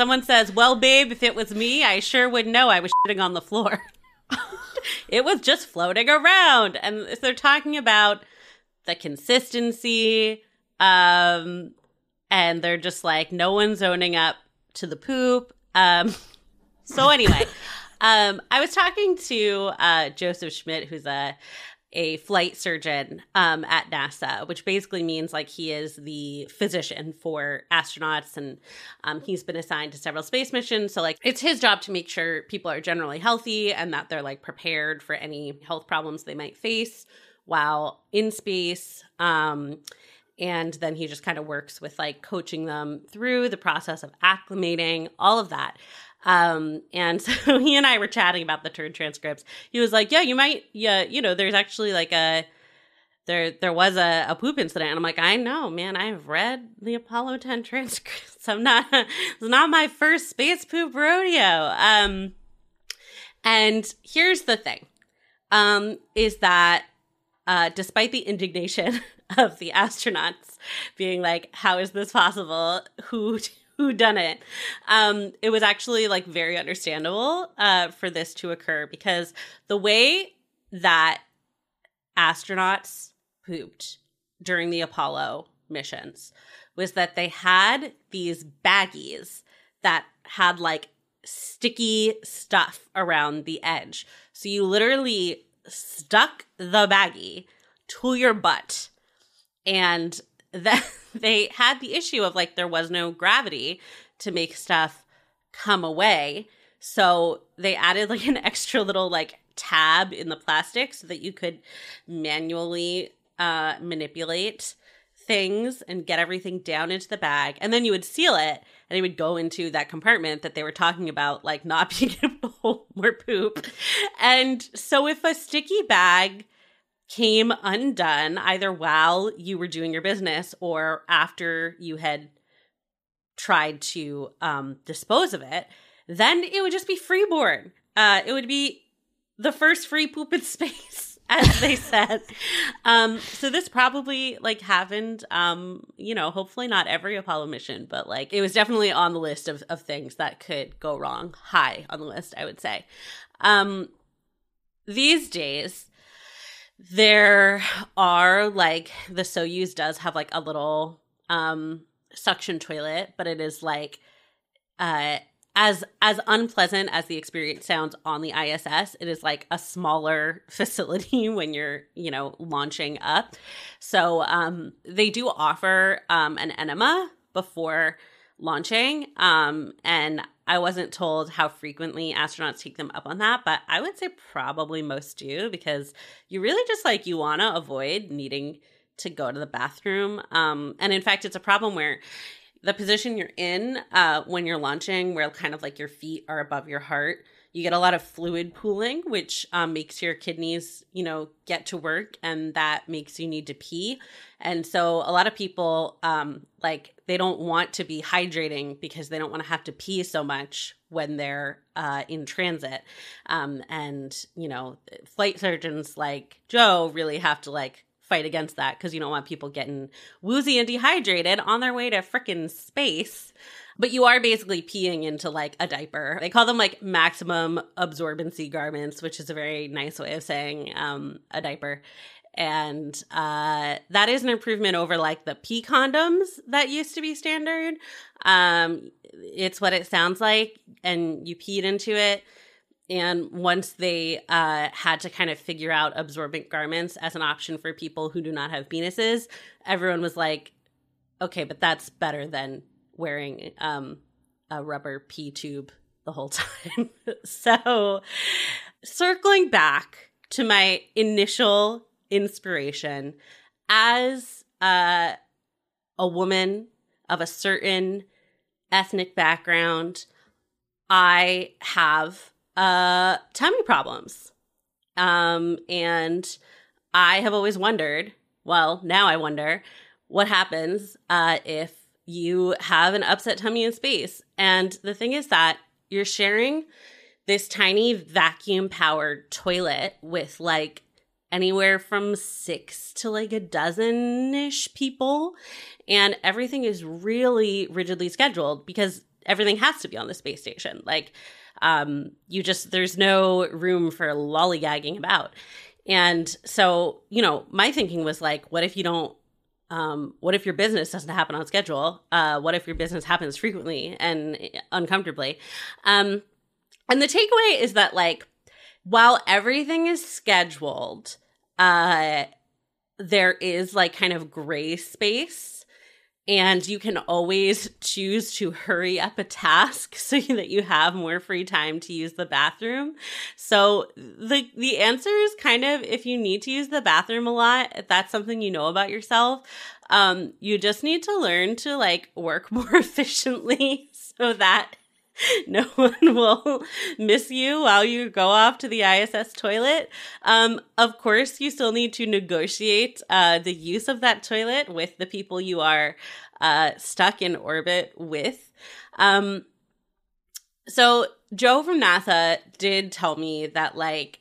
Someone says, Well, babe, if it was me, I sure would know I was shitting on the floor. [LAUGHS] it was just floating around. And they're talking about the consistency, um, and they're just like, no one's owning up to the poop. Um, [LAUGHS] so anyway, um, I was talking to uh, Joseph Schmidt, who's a a flight surgeon um, at NASA, which basically means like he is the physician for astronauts, and um, he's been assigned to several space missions. So like it's his job to make sure people are generally healthy and that they're like prepared for any health problems they might face while in space. Um, and then he just kind of works with like coaching them through the process of acclimating, all of that. Um, and [LAUGHS] so he and I were chatting about the turn transcripts. He was like, "Yeah, you might, yeah, you know, there's actually like a." There, there was a, a poop incident, and I'm like, I know, man. I've read the Apollo 10 [LAUGHS] transcripts. I'm not, it's not my first space poop rodeo. Um, and here's the thing, um, is that uh, despite the indignation [LAUGHS] of the astronauts being like, "How is this possible? Who who done it?" Um, it was actually like very understandable uh, for this to occur because the way that astronauts pooped during the Apollo missions was that they had these baggies that had like sticky stuff around the edge. So you literally stuck the baggie to your butt and [LAUGHS] that they had the issue of like there was no gravity to make stuff come away. So they added like an [LAUGHS] extra little like tab in the plastic so that you could manually uh, manipulate things and get everything down into the bag. And then you would seal it and it would go into that compartment that they were talking about like not [LAUGHS] being able to hold more poop. And so if a sticky bag came undone either while you were doing your business or after you had tried to um, dispose of it, then it would just be freeborn. Uh, it would be the first free poop in [LAUGHS] space, as they said. um, so this probably like happened. Um, you know, hopefully not every Apollo mission, but like it was definitely on the list of of things that could go wrong. High on the list, I would say. Um, these days, there are like the Soyuz does have like a little um suction toilet, but it is like uh as as unpleasant as the experience sounds on the ISS, it is like a smaller [LAUGHS] facility when you're, you know, launching up. So um they do offer um an enema before launching. Um and I wasn't told how frequently astronauts take them up on that, but I would say probably most do because you really just like you want to avoid needing to go to the bathroom. Um, and in fact, it's a problem where the position you're in uh, when you're launching, where kind of like your feet are above your heart, you get a lot of fluid pooling, which um, makes your kidneys, you know, get to work, and that makes you need to pee. And so a lot of people, um, like, they don't want to be hydrating because they don't want to have to pee so much when they're uh, in transit. Um, and you know, flight surgeons like Joe really have to like fight against that because you don't want people getting woozy and dehydrated on their way to frickin' space but you are basically peeing into like a diaper. They call them like maximum absorbency garments, which is a very nice way of saying um, a diaper. And uh, that is an improvement over like the pee condoms that used to be standard. Um, it's what it sounds like, and you peed into it. And once they uh, had to kind of figure out absorbent garments as an option for people who do not have penises, everyone was like, okay, but that's better than wearing um, a rubber pee tube the whole [LAUGHS] time. so, circling back to my initial inspiration as uh, a woman of a certain ethnic background, I have uh, tummy problems. Um, and I have always wondered, well, now I wonder what happens uh, if you have an upset tummy in space. And the thing is that you're sharing this tiny vacuum powered toilet with like anywhere from six to like a dozen ish people. And everything is really rigidly scheduled because everything has to be on the space station. Like, um, you just, there's no room for lollygagging about. And so, you know, my thinking was like, what if you don't um, what if your business doesn't happen on schedule? Uh, what if your business happens frequently and uncomfortably? Um, and the takeaway is that, like, while everything is scheduled, uh, there is like kind of gray space and you can always choose to hurry up a task [LAUGHS] so that you have more free time to use the bathroom. So the the answer is kind of if you need to use the bathroom a lot, if that's something you know about yourself, um, you just need to learn to like work [LAUGHS] more efficiently so that [LAUGHS] no one will miss you while you go off to the ISS toilet. Um, of course, you still need to negotiate uh, the use of that toilet with the people you are uh, stuck in orbit with. Um, so, Joe from NASA did tell me that, like,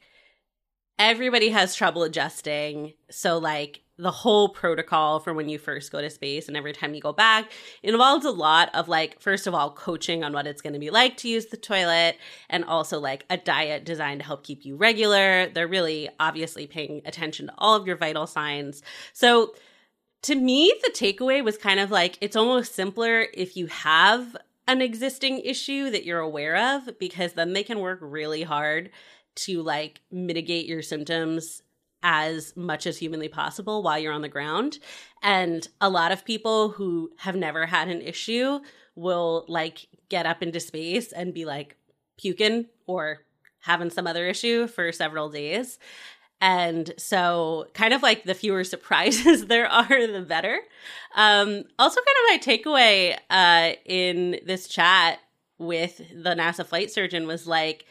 everybody has trouble adjusting. So, like, the whole protocol for when you first go to space and every time you go back involves a lot of like first of all coaching on what it's going to be like to use the toilet and also like a diet designed to help keep you regular. They're really obviously paying attention to all of your vital signs. So to me the takeaway was kind of like it's almost simpler if you have an existing issue that you're aware of because then they can work really hard to like mitigate your symptoms as much as humanly possible while you're on the ground. And a lot of people who have never had an issue will like get up into space and be like puking or having some other issue for several days. And so, kind of like the fewer [LAUGHS] surprises there are, the better. Um, also, kind of my takeaway uh, in this chat with the NASA flight surgeon was like,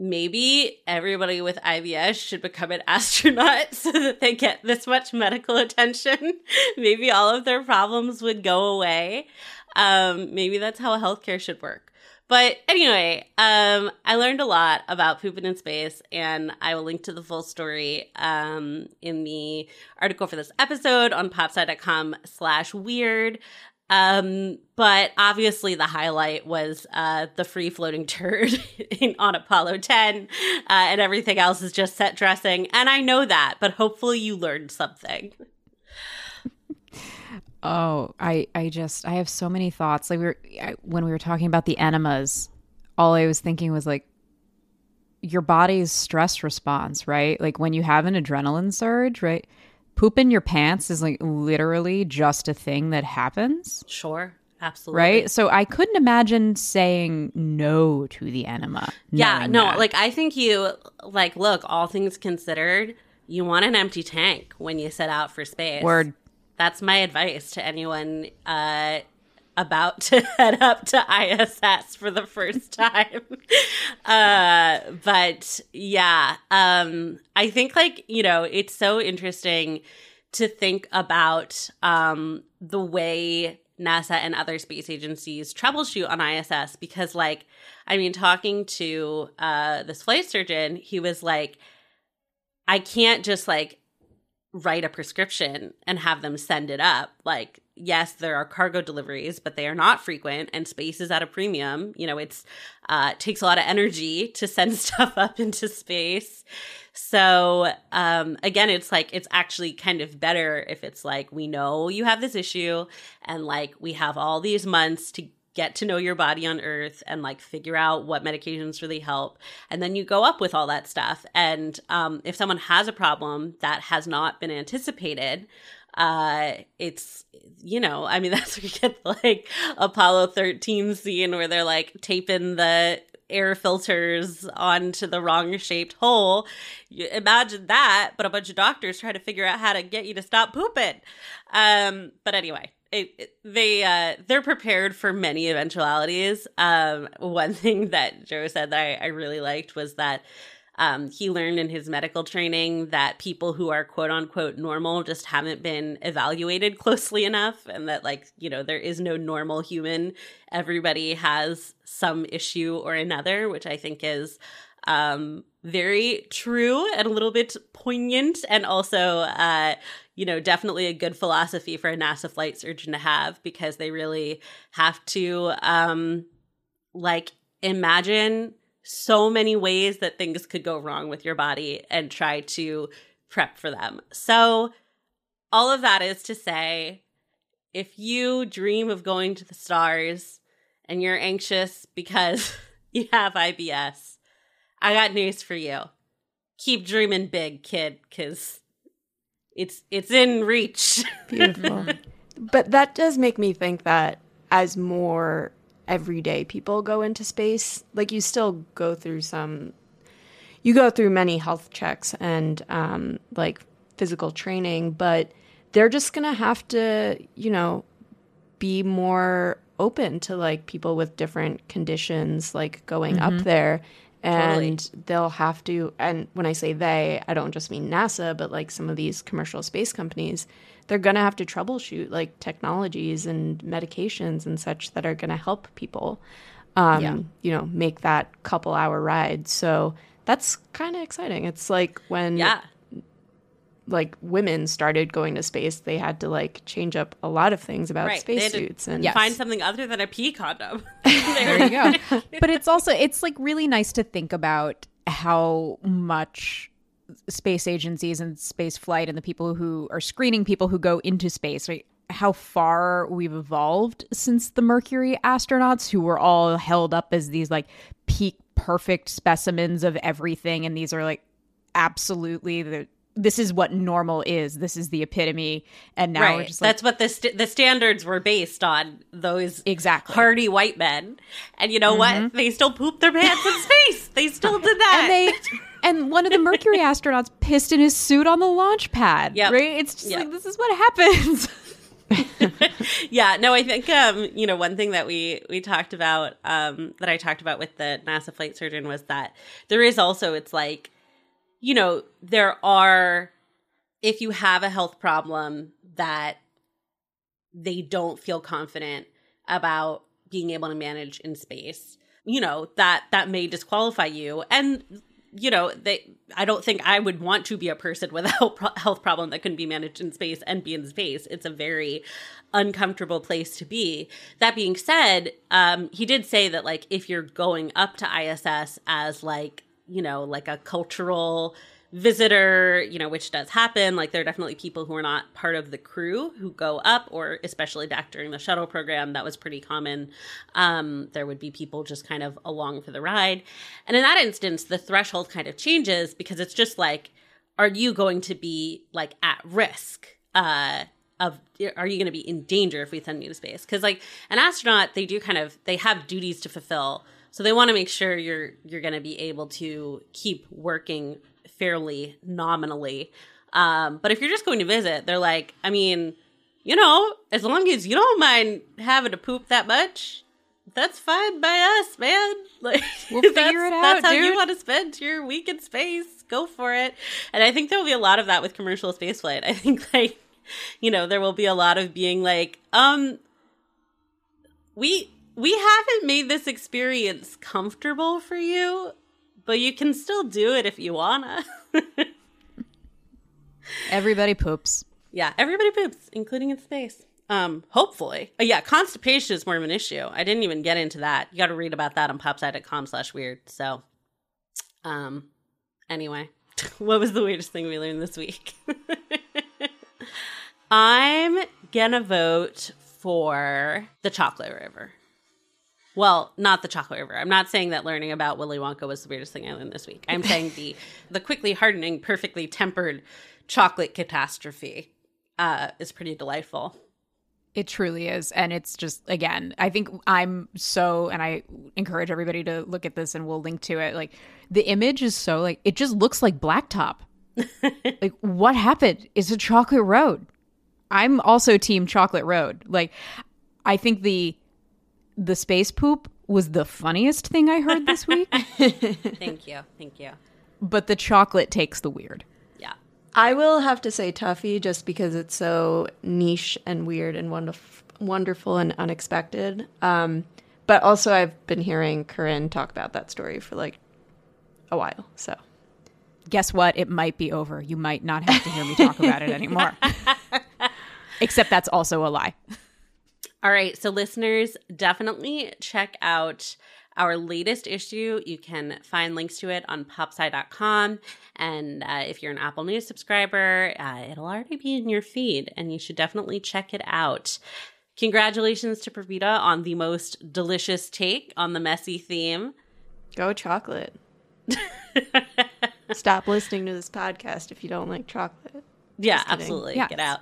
maybe everybody with IBS should become an [LAUGHS] astronaut so that they get this much medical attention. [LAUGHS] maybe all of their problems would go away. Um, maybe that's how healthcare should work. But anyway, um, I learned a lot about pooping in space, and I will link to the full story um, in the article for this episode on popsci.com slash weird. Um, but obviously the highlight was uh, the free floating turd [LAUGHS] in, on Apollo 10, uh, and everything else is just set dressing. And I know that, but hopefully you learned something. Oh, I, I just, I have so many thoughts. Like we were, I, when we were talking about the enemas, all I was thinking was like, your body's stress response, right? Like when you have an adrenaline surge, right? Poop in your pants is like literally just a thing that happens. Sure. Absolutely. Right? So I couldn't imagine saying no to the enema. Yeah, no, that. like I think you like look, all things considered, you want an empty tank when you set out for space. Word. That's my advice to anyone uh about to [LAUGHS] head up to ISS for the first [LAUGHS] time. uh, but yeah, um, I think like, you know, it's so interesting to think about um, the way NASA and other space agencies troubleshoot on ISS because, like, I mean, talking to uh, this flight surgeon, he was like, I can't just like write a prescription and have them send it up. Like, yes, there are cargo deliveries, but they are not frequent and space is at a premium. You know, it's uh takes a lot of energy to send [LAUGHS] stuff up into space. So, um again, it's like it's actually kind of better if it's like we know you have this issue and like we have all these months to get to know your body on earth and like figure out what medications really help and then you go up with all that stuff and um, if someone has a problem that has not been anticipated uh it's you know i mean [LAUGHS] that's where you get like apollo 13 scene where they're like taping the air filters onto the wrong shaped hole. You imagine that, but a bunch of doctors try to figure out how to get you to stop pooping. Um, but anyway, it, it, they uh, they're prepared for many eventualities. Um, one [LAUGHS] thing that Joe said that I, I really liked was that um, he learned in his medical training that people who are quote unquote normal just haven't been evaluated [LAUGHS] closely enough, and that like you know there is no normal human. Everybody has some issue or another, which I think is um, very true and a little bit poignant, and also uh, you know, definitely a good philosophy for a NASA flight surgeon to have because they really have to um like imagine so many ways that things could go wrong with your body and try to prep for them. So all of that is to say if you dream of going to the stars and you're anxious because [LAUGHS] you have IBS, I got news for you. Keep dreaming big, kid, cuz it's it's in reach. [LAUGHS] Beautiful. but that does make me think that as more everyday people go into space, like you still go through some you go through many health checks and um, like physical training, but they're just gonna have to, you know, be more open to like people with different conditions, like going mm-hmm. up there. And totally. they'll have to, and when I say they, I don't just mean NASA, but like some of these commercial space companies, they're going to have to troubleshoot like technologies and medications and such that are going to help people, um, yeah. you know, make that couple hour ride. So that's kind of exciting. It's like when yeah like women started going to space, they had to like change up a lot of things about right. spacesuits and yes. find something other than a pee condom. [LAUGHS] [LAUGHS] there you go. but it's also it's like really nice to think about how much space agencies and space flight and the people who are screening people who go into space, right? How far we've evolved since the Mercury astronauts, who were all held up as these like peak perfect specimens of everything, and these are like absolutely the this is what normal is. This is the epitome. And now right. Like, that's what the st- the standards were based on. Those exactly hardy white men. And you know mm-hmm. what? They still pooped their pants in space. They still did [LAUGHS] that. And they. And one of the Mercury [LAUGHS] astronauts pissed in his suit on the launch pad. Yeah, right. It's just yep. like this is what happens. [LAUGHS] yeah, no, I think um, you know, one thing that we we talked about um that I talked about with the NASA flight surgeon was that there is also it's like you know, there are, if you have a health problem that they don't feel confident about being able to manage in space, you know, that that may disqualify you. And you know, they I don't think I would want to be a person with a health problem that can be managed in space and be in space. It's a very uncomfortable place to be. That being said, um, he did say that like if you're going up to ISS as like you know, like a cultural visitor, you know, which does happen. Like there are definitely people who are not part of the crew who go up, or especially back during the shuttle program, that was pretty common. Um, there would be people just kind of along for the ride. And in that instance, the threshold kind of changes because it's just like, are you going to be like at risk? Uh, of are you going to be in danger if we send you to space? Because like an astronaut, they do kind of they have duties to fulfill so they want to make sure you're you're going to be able to keep working fairly nominally. Um, but if you're just going to visit, they're like, I mean, you know, as long as you don't mind having to poop that much, that's fine by us, man. [LAUGHS] Like we'll figure it out. That's how dude. you want to spend your week in space. Go for it. And I think there will be a lot of that with commercial spaceflight. I think [LAUGHS] like, you know, there will be a lot of being like, um, we we haven't made this experience comfortable for you, but you can still do it if you wanna. [LAUGHS] everybody poops. Yeah, everybody poops, including in space. Um, hopefully. Uh, yeah, constipation is more of an issue. I didn't even get into that. You got to read about that on popsci.com slash weird. So, um, anyway, [LAUGHS] what was the weirdest thing we learned this week? [LAUGHS] I'm gonna vote for the chocolate river. Well, not the chocolate river. I'm not saying that learning about Willy Wonka was the weirdest thing I learned this week. I'm saying the [LAUGHS] the quickly hardening, perfectly tempered chocolate catastrophe uh, is pretty delightful. It truly is. And it's just, again, I think I'm so, and I encourage everybody to look at this and we'll link to it. Like, the image is so, like, it just looks like blacktop. [LAUGHS] like, what happened? It's a chocolate road. I'm also team chocolate road. Like, I think the the space poop was the funniest thing I heard this week. [LAUGHS] Thank you. Thank you. But the chocolate takes the weird. Yeah. I will have to say Tuffy just because it's so niche and weird and wonderful, wonderful and unexpected. Um, but also, I've been hearing Corinne talk about that story for like a while. So, guess what? It might be over. You might not have to hear me talk about it anymore. [LAUGHS] Except that's also a lie. All right, so listeners, definitely check out our latest issue. You can find links to it on popsci.com. And uh, if you're an Apple News subscriber, uh, it'll already be in your feed, and you should definitely check it out. Congratulations to Purbita on the most delicious take on the messy theme. Go chocolate. [LAUGHS] Stop listening to this podcast if you don't like chocolate. Yeah, absolutely. Yeah. Get out.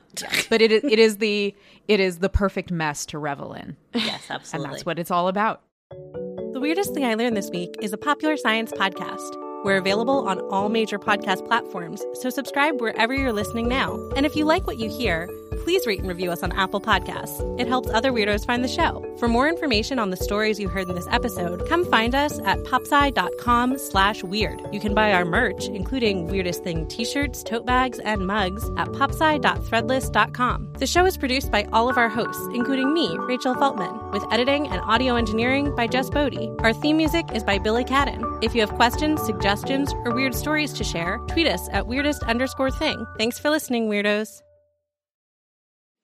but it is [LAUGHS] it is the it is the perfect mess to revel in. Yes, absolutely. and that's what it's all about. The weirdest thing I learned this week is a popular science podcast. We're available on all major podcast platforms, so subscribe wherever you're listening now. And if you like what you hear, please rate and review us on Apple Podcasts. It helps other weirdos find the show. For more information on the stories you heard in this episode, come find us at popsci.com slash weird. You can buy our merch, including Weirdest Thing t-shirts, tote bags, and mugs at popsci.threadless.com. The show is produced by all of our hosts, including me, Rachel Feltman, with editing and audio engineering by Jess Boddy. Our theme music is by Billy Cadden. If you have questions, suggestions, or weird stories to share, tweet us at weirdest underscore thing. Thanks for listening, weirdos.